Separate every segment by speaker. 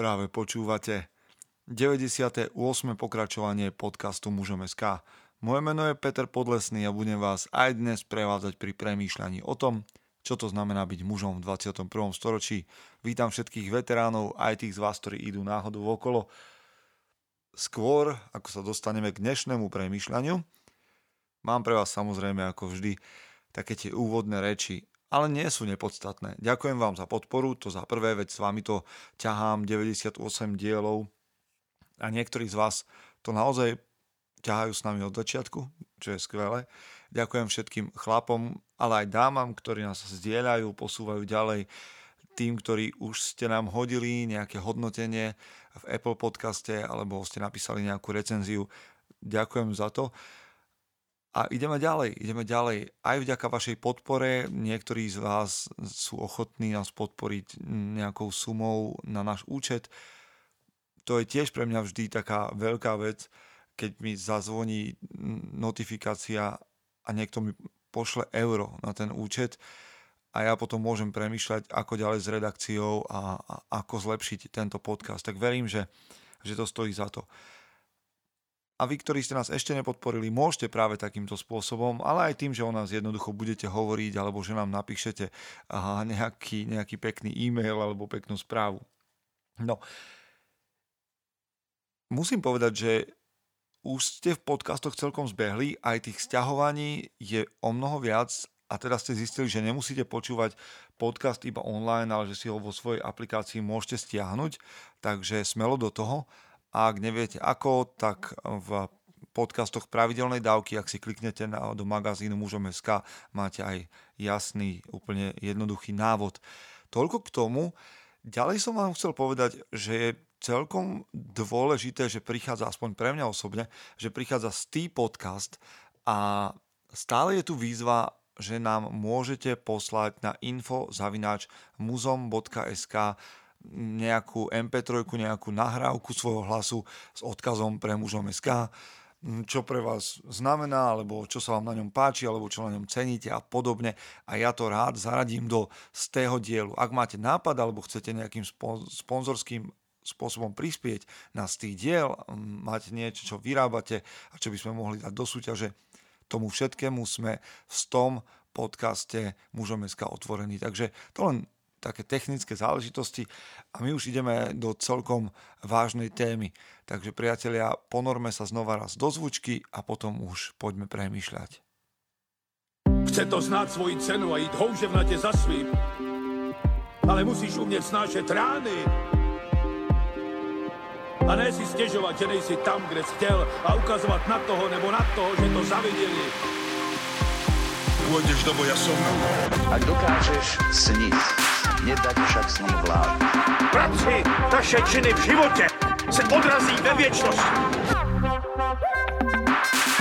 Speaker 1: Práve počúvate 98. pokračovanie podcastu Mužom SK. Moje meno je Peter Podlesný a budem vás aj dnes prevádzať pri premýšľaní o tom, čo to znamená byť mužom v 21. storočí. Vítam všetkých veteránov, aj tých z vás, ktorí idú náhodou okolo. Skôr, ako sa dostaneme k dnešnému premýšľaniu, mám pre vás samozrejme ako vždy také tie úvodné reči ale nie sú nepodstatné. Ďakujem vám za podporu, to za prvé, veď s vami to ťahám 98 dielov a niektorí z vás to naozaj ťahajú s nami od začiatku, čo je skvelé. Ďakujem všetkým chlapom, ale aj dámam, ktorí nás zdieľajú, posúvajú ďalej. Tým, ktorí už ste nám hodili nejaké hodnotenie v Apple podcaste alebo ste napísali nejakú recenziu, ďakujem za to. A ideme ďalej, ideme ďalej. Aj vďaka vašej podpore, niektorí z vás sú ochotní nás podporiť nejakou sumou na náš účet. To je tiež pre mňa vždy taká veľká vec, keď mi zazvoní notifikácia a niekto mi pošle euro na ten účet a ja potom môžem premýšľať, ako ďalej s redakciou a, a ako zlepšiť tento podcast. Tak verím, že, že to stojí za to. A vy, ktorí ste nás ešte nepodporili, môžete práve takýmto spôsobom, ale aj tým, že o nás jednoducho budete hovoriť alebo že nám napíšete nejaký, nejaký pekný e-mail alebo peknú správu. No, musím povedať, že už ste v podcastoch celkom zbehli, aj tých sťahovaní je o mnoho viac a teda ste zistili, že nemusíte počúvať podcast iba online, ale že si ho vo svojej aplikácii môžete stiahnuť, takže smelo do toho. A ak neviete ako, tak v podcastoch pravidelnej dávky, ak si kliknete na, do magazínu mužom.sk, máte aj jasný, úplne jednoduchý návod. Toľko k tomu. Ďalej som vám chcel povedať, že je celkom dôležité, že prichádza, aspoň pre mňa osobne, že prichádza Stý podcast a stále je tu výzva, že nám môžete poslať na info zavináč muzom.sk nejakú MP3, nejakú nahrávku svojho hlasu s odkazom pre mužom SK, čo pre vás znamená, alebo čo sa vám na ňom páči, alebo čo na ňom ceníte a podobne. A ja to rád zaradím do z tého dielu. Ak máte nápad, alebo chcete nejakým sponzorským spôsobom prispieť na z tých diel, máte niečo, čo vyrábate a čo by sme mohli dať do súťaže, tomu všetkému sme v tom podcaste Mužom SK otvorení. Takže to len také technické záležitosti a my už ideme do celkom vážnej témy. Takže priatelia, ponorme sa znova raz do zvučky a potom už poďme premýšľať.
Speaker 2: Chce to znáť svoji cenu a ísť houževnate za svým. Ale musíš umieť snášať rány. A ne si stiežovať, že nejsi tam, kde si chcel a ukazovať na toho nebo na toho, že to zavideli.
Speaker 3: Pôjdeš do boja som.
Speaker 4: Ak dokážeš sniť, nedať však s ním vlád.
Speaker 2: Práci, taše činy v živote se odrazí ve věčnosti.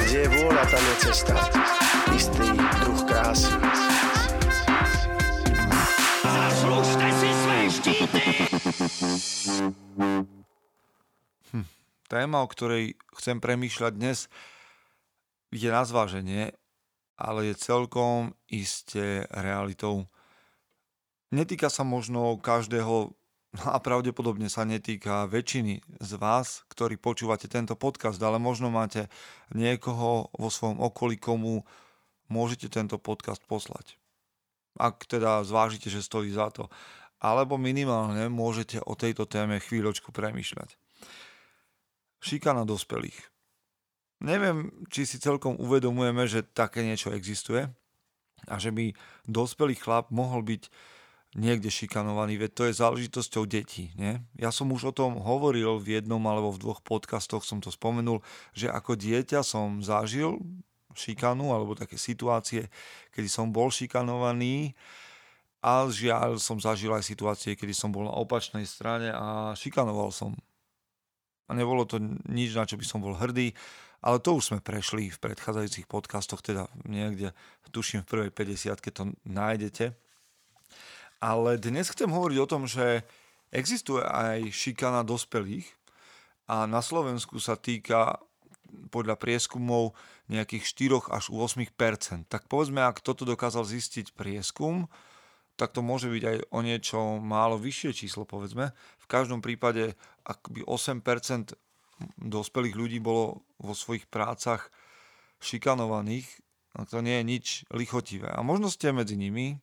Speaker 4: Kde je vôľa, tam je cesta. Istý druh krásy.
Speaker 2: Zaslužte si své štíty!
Speaker 1: Hm. Téma, o ktorej chcem premýšľať dnes, je na zváženie, ale je celkom iste realitou Netýka sa možno každého a pravdepodobne sa netýka väčšiny z vás, ktorí počúvate tento podcast, ale možno máte niekoho vo svojom okolí, komu môžete tento podcast poslať. Ak teda zvážite, že stojí za to. Alebo minimálne môžete o tejto téme chvíľočku premýšľať. Šikana dospelých. Neviem, či si celkom uvedomujeme, že také niečo existuje a že by dospelý chlap mohol byť niekde šikanovaný, veď to je záležitosťou detí. Nie? Ja som už o tom hovoril v jednom alebo v dvoch podcastoch, som to spomenul, že ako dieťa som zažil šikanu alebo také situácie, kedy som bol šikanovaný a žiaľ som zažil aj situácie, kedy som bol na opačnej strane a šikanoval som. A nebolo to nič, na čo by som bol hrdý, ale to už sme prešli v predchádzajúcich podcastoch, teda niekde, tuším v prvej 50 keď to nájdete. Ale dnes chcem hovoriť o tom, že existuje aj šikana dospelých a na Slovensku sa týka podľa prieskumov nejakých 4 až 8% Tak povedzme, ak toto dokázal zistiť prieskum, tak to môže byť aj o niečo málo vyššie číslo, povedzme. V každom prípade, ak by 8% dospelých ľudí bolo vo svojich prácach šikanovaných, no to nie je nič lichotivé. A možno ste medzi nimi,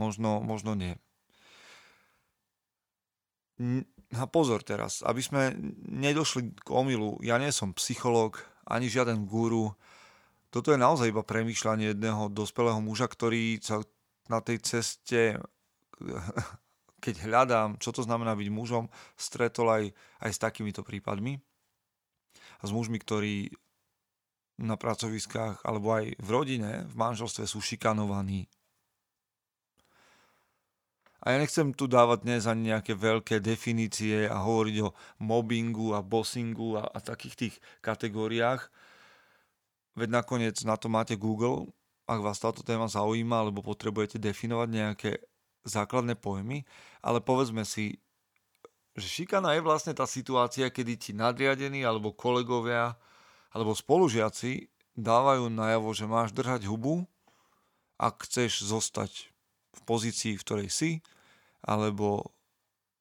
Speaker 1: možno, možno nie. A pozor teraz, aby sme nedošli k omilu, ja nie som psychológ, ani žiaden guru, toto je naozaj iba premýšľanie jedného dospelého muža, ktorý sa na tej ceste, keď hľadám, čo to znamená byť mužom, stretol aj, aj s takýmito prípadmi. A s mužmi, ktorí na pracoviskách alebo aj v rodine, v manželstve sú šikanovaní. A ja nechcem tu dávať dnes ani nejaké veľké definície a hovoriť o mobbingu a bossingu a, a takých tých kategóriách. Veď nakoniec na to máte Google ak vás táto téma zaujíma, alebo potrebujete definovať nejaké základné pojmy, ale povedzme si, že šikana je vlastne tá situácia, kedy ti nadriadení alebo kolegovia alebo spolužiaci dávajú najavo, že máš držať hubu, ak chceš zostať v pozícii, v ktorej si, alebo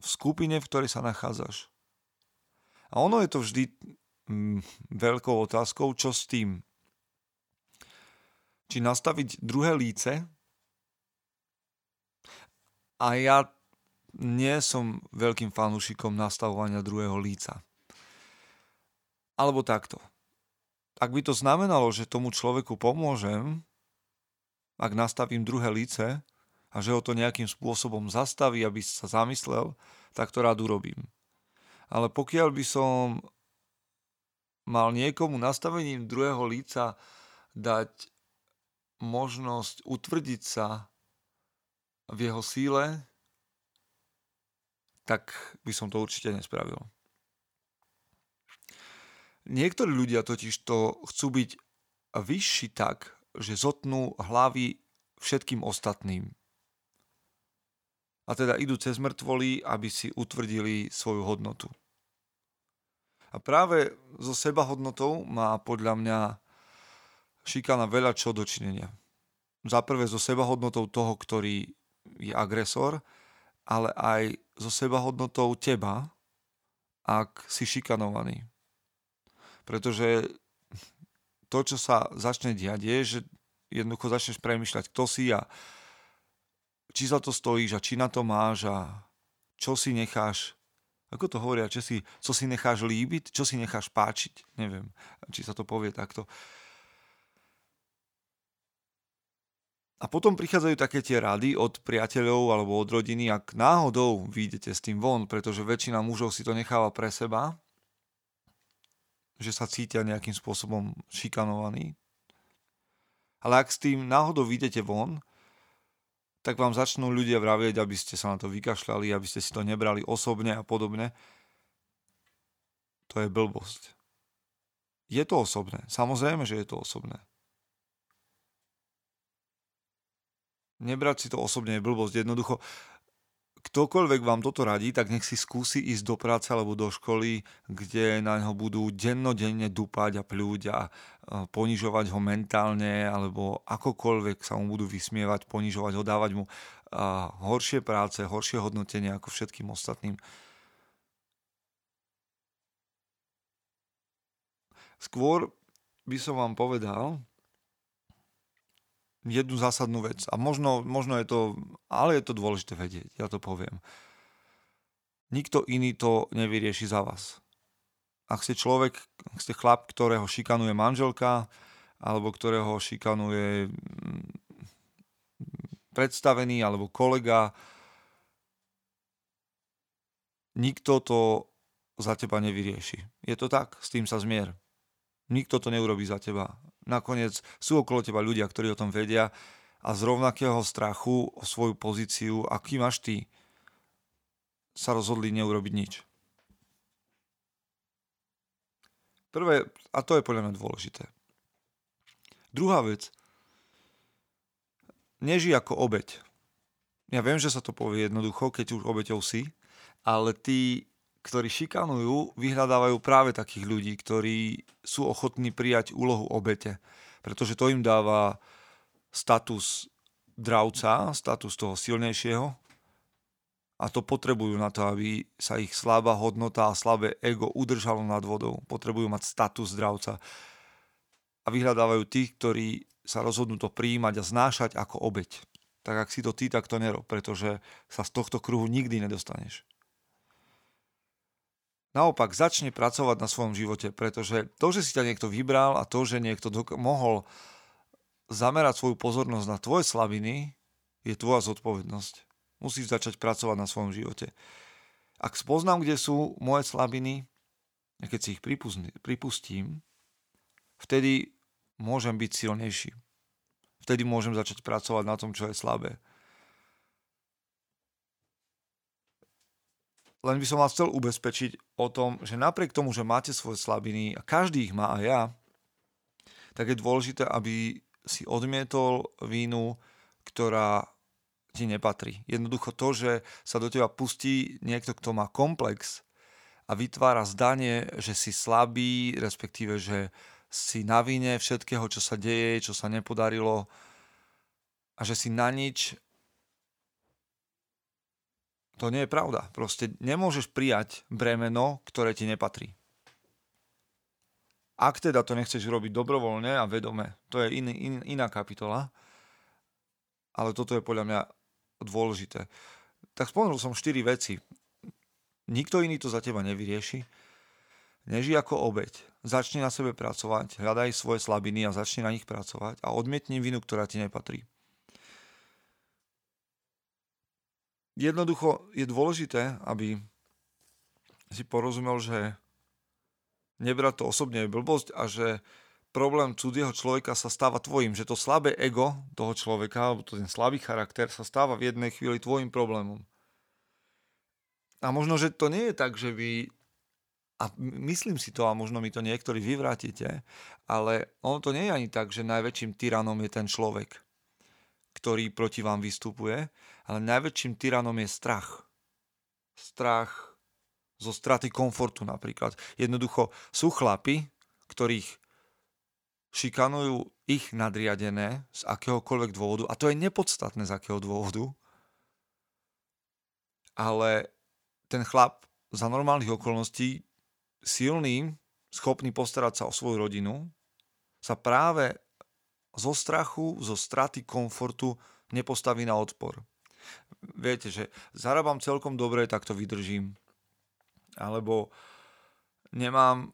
Speaker 1: v skupine, v ktorej sa nachádzaš. A ono je to vždy mm, veľkou otázkou, čo s tým či nastaviť druhé líce. A ja nie som veľkým fanúšikom nastavovania druhého líca. Alebo takto. Ak by to znamenalo, že tomu človeku pomôžem, ak nastavím druhé líce a že ho to nejakým spôsobom zastaví, aby sa zamyslel, tak to rád urobím. Ale pokiaľ by som mal niekomu nastavením druhého líca dať možnosť utvrdiť sa v jeho síle, tak by som to určite nespravil. Niektorí ľudia totiž to chcú byť vyšší tak, že zotnú hlavy všetkým ostatným. A teda idú cez mŕtvoly, aby si utvrdili svoju hodnotu. A práve so sebahodnotou má podľa mňa šikana veľa čo dočinenia. Za prvé so sebahodnotou toho, ktorý je agresor, ale aj so sebahodnotou teba, ak si šikanovaný. Pretože to, čo sa začne diať, je, že jednoducho začneš premyšľať, kto si a či za to stojíš a či na to máš a čo si necháš, ako to hovoria si, čo si necháš líbiť, čo si necháš páčiť, neviem, či sa to povie takto. A potom prichádzajú také tie rady od priateľov alebo od rodiny, ak náhodou vyjdete s tým von, pretože väčšina mužov si to necháva pre seba, že sa cítia nejakým spôsobom šikanovaní. Ale ak s tým náhodou vyjdete von, tak vám začnú ľudia vravieť, aby ste sa na to vykašľali, aby ste si to nebrali osobne a podobne. To je blbosť. Je to osobné. Samozrejme, že je to osobné. Nebrať si to osobne je blbosť. Jednoducho, ktokoľvek vám toto radí, tak nech si skúsi ísť do práce alebo do školy, kde na neho budú dennodenne dupať a pľúť a ponižovať ho mentálne alebo akokoľvek sa mu budú vysmievať, ponižovať ho, dávať mu horšie práce, horšie hodnotenie ako všetkým ostatným. Skôr by som vám povedal, jednu zásadnú vec. A možno, možno je to, ale je to dôležité vedieť, ja to poviem. Nikto iný to nevyrieši za vás. Ak ste človek, ak ste chlap, ktorého šikanuje manželka, alebo ktorého šikanuje mm, predstavený alebo kolega, nikto to za teba nevyrieši. Je to tak, s tým sa zmier. Nikto to neurobi za teba nakoniec sú okolo teba ľudia, ktorí o tom vedia a z rovnakého strachu o svoju pozíciu, aký máš ty, sa rozhodli neurobiť nič. Prvé, a to je podľa mňa dôležité. Druhá vec, neži ako obeď. Ja viem, že sa to povie jednoducho, keď už obeťou si, ale tí ktorí šikanujú, vyhľadávajú práve takých ľudí, ktorí sú ochotní prijať úlohu obete, pretože to im dáva status dravca, status toho silnejšieho a to potrebujú na to, aby sa ich slabá hodnota a slabé ego udržalo nad vodou. Potrebujú mať status zdravca a vyhľadávajú tých, ktorí sa rozhodnú to príjmať a znášať ako obeď. Tak ak si to ty, tak to nerob, pretože sa z tohto kruhu nikdy nedostaneš. Naopak, začne pracovať na svojom živote, pretože to, že si ťa niekto vybral a to, že niekto dok- mohol zamerať svoju pozornosť na tvoje slabiny, je tvoja zodpovednosť. Musíš začať pracovať na svojom živote. Ak spoznám, kde sú moje slabiny, a keď si ich pripustím, vtedy môžem byť silnejší. Vtedy môžem začať pracovať na tom, čo je slabé. Len by som vás chcel ubezpečiť o tom, že napriek tomu, že máte svoje slabiny a každý ich má aj ja, tak je dôležité, aby si odmietol vínu, ktorá ti nepatrí. Jednoducho to, že sa do teba pustí niekto, kto má komplex a vytvára zdanie, že si slabý, respektíve, že si na vine všetkého, čo sa deje, čo sa nepodarilo a že si na nič to nie je pravda. Proste nemôžeš prijať bremeno, ktoré ti nepatrí. Ak teda to nechceš robiť dobrovoľne a vedome, to je in, in, iná kapitola, ale toto je podľa mňa dôležité. Tak spomenul som 4 veci. Nikto iný to za teba nevyrieši. Neži ako obeď. Začni na sebe pracovať, hľadaj svoje slabiny a začni na nich pracovať a odmietni vinu, ktorá ti nepatrí. Jednoducho je dôležité, aby si porozumel, že nebrať to osobne je blbosť a že problém cudzieho človeka sa stáva tvojim, že to slabé ego toho človeka, alebo to ten slabý charakter sa stáva v jednej chvíli tvojim problémom. A možno, že to nie je tak, že vy, a myslím si to, a možno mi to niektorí vyvrátite, ale ono to nie je ani tak, že najväčším tyranom je ten človek ktorý proti vám vystupuje, ale najväčším tyranom je strach. Strach zo straty komfortu napríklad. Jednoducho sú chlapi, ktorých šikanujú ich nadriadené z akéhokoľvek dôvodu, a to je nepodstatné z akého dôvodu, ale ten chlap za normálnych okolností silný, schopný postarať sa o svoju rodinu, sa práve zo strachu, zo straty komfortu nepostaví na odpor. Viete, že zarábam celkom dobre, tak to vydržím. Alebo nemám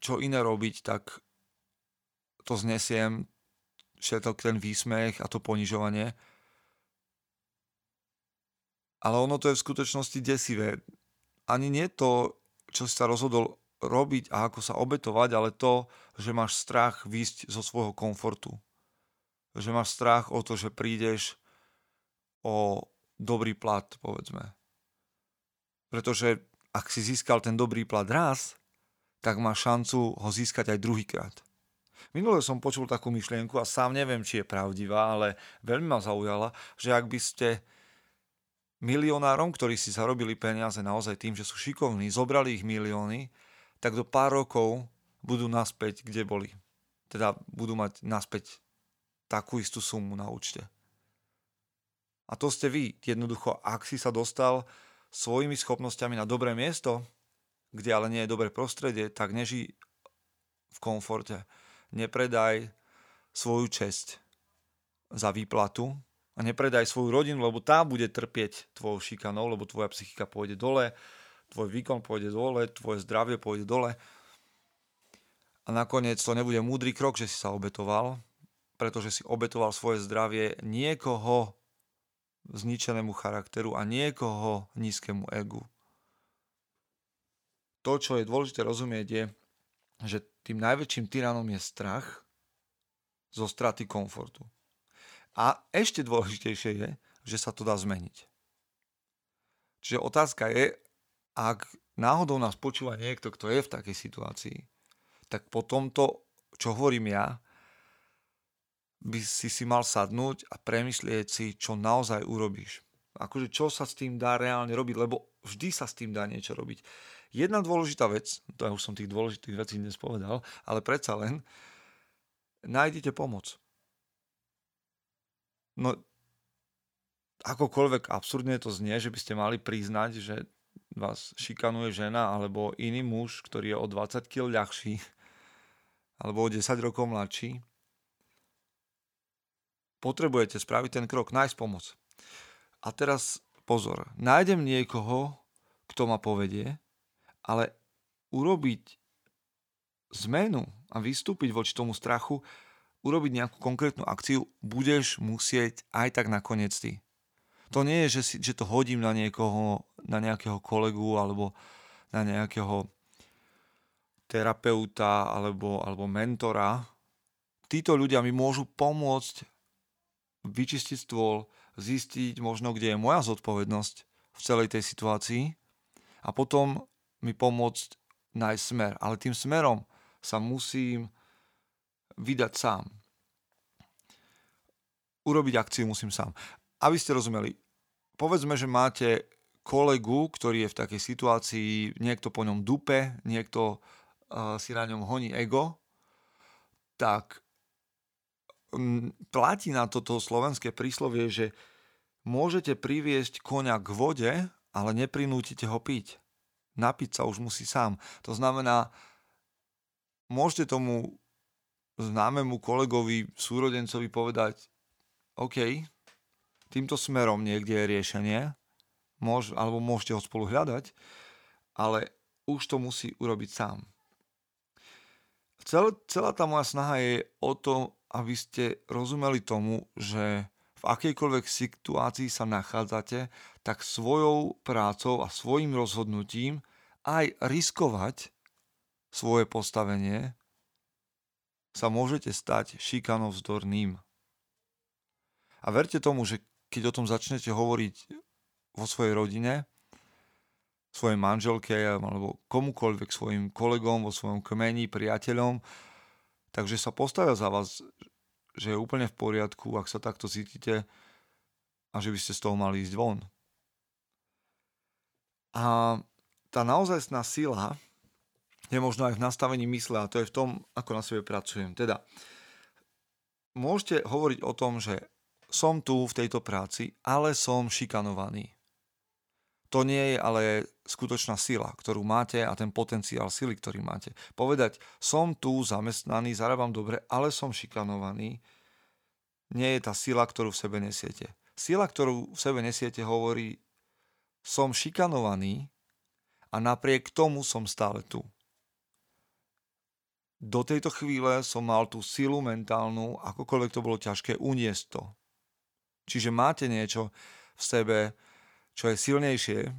Speaker 1: čo iné robiť, tak to znesiem, všetok ten výsmech a to ponižovanie. Ale ono to je v skutočnosti desivé. Ani nie to, čo si sa rozhodol robiť a ako sa obetovať, ale to, že máš strach výjsť zo svojho komfortu. Že máš strach o to, že prídeš o dobrý plat, povedzme. Pretože ak si získal ten dobrý plat raz, tak máš šancu ho získať aj druhýkrát. Minule som počul takú myšlienku a sám neviem, či je pravdivá, ale veľmi ma zaujala, že ak by ste milionárom, ktorí si zarobili peniaze naozaj tým, že sú šikovní, zobrali ich milióny tak do pár rokov budú naspäť, kde boli. Teda budú mať naspäť takú istú sumu na účte. A to ste vy. Jednoducho, ak si sa dostal svojimi schopnosťami na dobré miesto, kde ale nie je dobré prostredie, tak neži v komforte. Nepredaj svoju česť za výplatu a nepredaj svoju rodinu, lebo tá bude trpieť tvojou šikanou, lebo tvoja psychika pôjde dole, tvoj výkon pôjde dole, tvoje zdravie pôjde dole. A nakoniec to nebude múdry krok, že si sa obetoval, pretože si obetoval svoje zdravie niekoho zničenému charakteru a niekoho nízkemu egu. To, čo je dôležité rozumieť, je, že tým najväčším tyranom je strach zo straty komfortu. A ešte dôležitejšie je, že sa to dá zmeniť. Čiže otázka je, ak náhodou nás počúva niekto, kto je v takej situácii, tak po tomto, čo hovorím ja, by si si mal sadnúť a premyslieť si, čo naozaj urobíš. Akože čo sa s tým dá reálne robiť, lebo vždy sa s tým dá niečo robiť. Jedna dôležitá vec, to ja už som tých dôležitých vecí dnes povedal, ale predsa len, nájdete pomoc. No, akokoľvek absurdne to znie, že by ste mali priznať, že vás šikanuje žena alebo iný muž, ktorý je o 20 kg ľahší alebo o 10 rokov mladší, potrebujete spraviť ten krok, nájsť pomoc. A teraz pozor, nájdem niekoho, kto ma povedie, ale urobiť zmenu a vystúpiť voči tomu strachu, urobiť nejakú konkrétnu akciu, budeš musieť aj tak nakoniec ty. To nie je, že, si, že to hodím na niekoho, na nejakého kolegu alebo na nejakého terapeuta alebo, alebo mentora. Títo ľudia mi môžu pomôcť vyčistiť stôl, zistiť možno, kde je moja zodpovednosť v celej tej situácii a potom mi pomôcť nájsť smer. Ale tým smerom sa musím vydať sám. Urobiť akciu musím sám. Aby ste rozumeli, povedzme, že máte kolegu, ktorý je v takej situácii, niekto po ňom dupe, niekto uh, si na ňom honí ego, tak um, platí na toto slovenské príslovie, že môžete priviesť konia k vode, ale neprinútite ho piť. Napiť sa už musí sám. To znamená, môžete tomu známemu kolegovi, súrodencovi povedať, OK, týmto smerom niekde je riešenie, môž, alebo môžete ho spolu hľadať, ale už to musí urobiť sám. Cel, celá tá moja snaha je o to, aby ste rozumeli tomu, že v akejkoľvek situácii sa nachádzate, tak svojou prácou a svojim rozhodnutím aj riskovať svoje postavenie sa môžete stať šikanovzdorným. A verte tomu, že keď o tom začnete hovoriť vo svojej rodine, svojej manželke alebo komukoľvek svojim kolegom vo svojom kmeni, priateľom, takže sa postavia za vás, že je úplne v poriadku, ak sa takto cítite a že by ste z toho mali ísť von. A tá naozajstná sila je možno aj v nastavení mysle a to je v tom, ako na sebe pracujem. Teda, môžete hovoriť o tom, že som tu v tejto práci, ale som šikanovaný. To nie je ale skutočná sila, ktorú máte a ten potenciál sily, ktorý máte. Povedať, som tu zamestnaný, zarábam dobre, ale som šikanovaný, nie je tá sila, ktorú v sebe nesiete. Sila, ktorú v sebe nesiete, hovorí, som šikanovaný a napriek tomu som stále tu. Do tejto chvíle som mal tú silu mentálnu, akokoľvek to bolo ťažké, uniesť to. Čiže máte niečo v sebe, čo je silnejšie,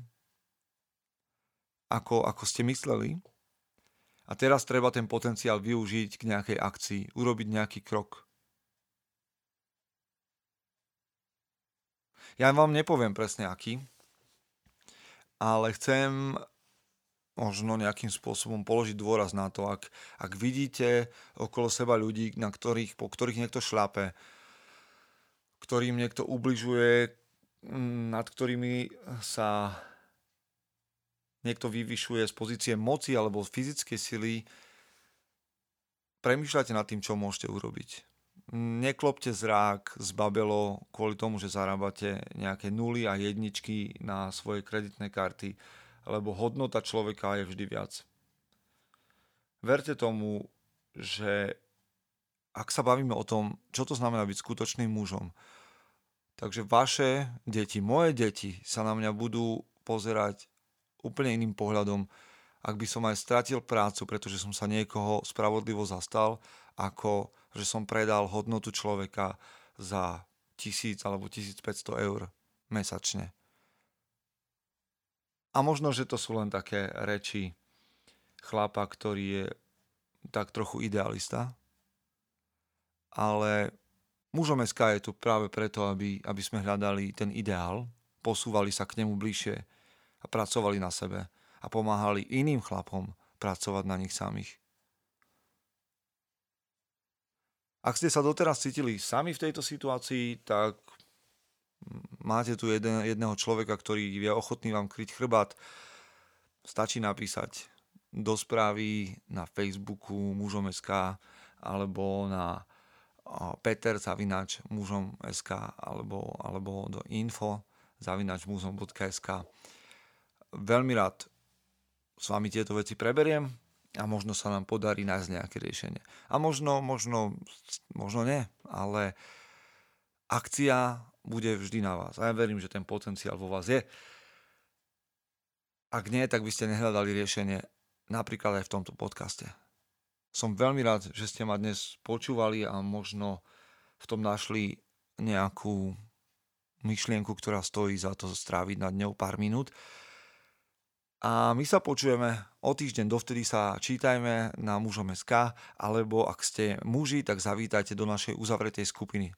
Speaker 1: ako, ako ste mysleli. A teraz treba ten potenciál využiť k nejakej akcii, urobiť nejaký krok. Ja vám nepoviem presne aký, ale chcem možno nejakým spôsobom položiť dôraz na to, ak, ak vidíte okolo seba ľudí, na ktorých, po ktorých niekto šlape, ktorým niekto ubližuje, mm, nad ktorými sa niekto vyvyšuje z pozície moci alebo fyzickej sily, premýšľate nad tým, čo môžete urobiť. Neklopte zrák z babelo kvôli tomu, že zarábate nejaké nuly a jedničky na svoje kreditné karty, lebo hodnota človeka je vždy viac. Verte tomu, že ak sa bavíme o tom, čo to znamená byť skutočným mužom, Takže vaše deti, moje deti sa na mňa budú pozerať úplne iným pohľadom, ak by som aj stratil prácu, pretože som sa niekoho spravodlivo zastal, ako že som predal hodnotu človeka za 1000 alebo 1500 eur mesačne. A možno, že to sú len také reči chlapa, ktorý je tak trochu idealista, ale Mužom SK je tu práve preto, aby, aby sme hľadali ten ideál, posúvali sa k nemu bližšie a pracovali na sebe a pomáhali iným chlapom pracovať na nich samých. Ak ste sa doteraz cítili sami v tejto situácii, tak máte tu jeden, jedného človeka, ktorý je ochotný vám kryť chrbát. Stačí napísať do správy na Facebooku mužom.sk alebo na peter zavinač mužom SK alebo, alebo do info zavinač mužom.sk Veľmi rád s vami tieto veci preberiem a možno sa nám podarí nájsť nejaké riešenie. A možno, možno, možno nie, ale akcia bude vždy na vás. A ja verím, že ten potenciál vo vás je. Ak nie, tak by ste nehľadali riešenie napríklad aj v tomto podcaste. Som veľmi rád, že ste ma dnes počúvali a možno v tom našli nejakú myšlienku, ktorá stojí za to stráviť nad ňou pár minút. A my sa počujeme o týždeň, dovtedy sa čítajme na mužom SK, alebo ak ste muži, tak zavítajte do našej uzavretej skupiny,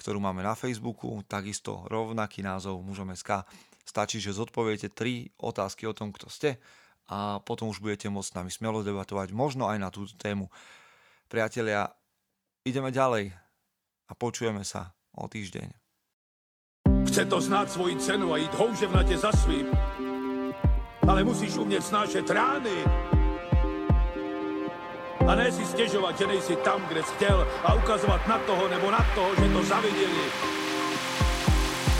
Speaker 1: ktorú máme na Facebooku, takisto rovnaký názov mužom SK. Stačí, že zodpoviete tri otázky o tom, kto ste a potom už budete môcť s nami smelo debatovať, možno aj na túto tému. Priatelia, ideme ďalej a počujeme sa o týždeň.
Speaker 2: Chce to znát svoji cenu a jít houževnatě za svým. Ale musíš umět snášet rány. A ne si stěžovat, že nejsi tam, kde jsi chtěl a ukazovat na toho nebo na toho, že to zaviděli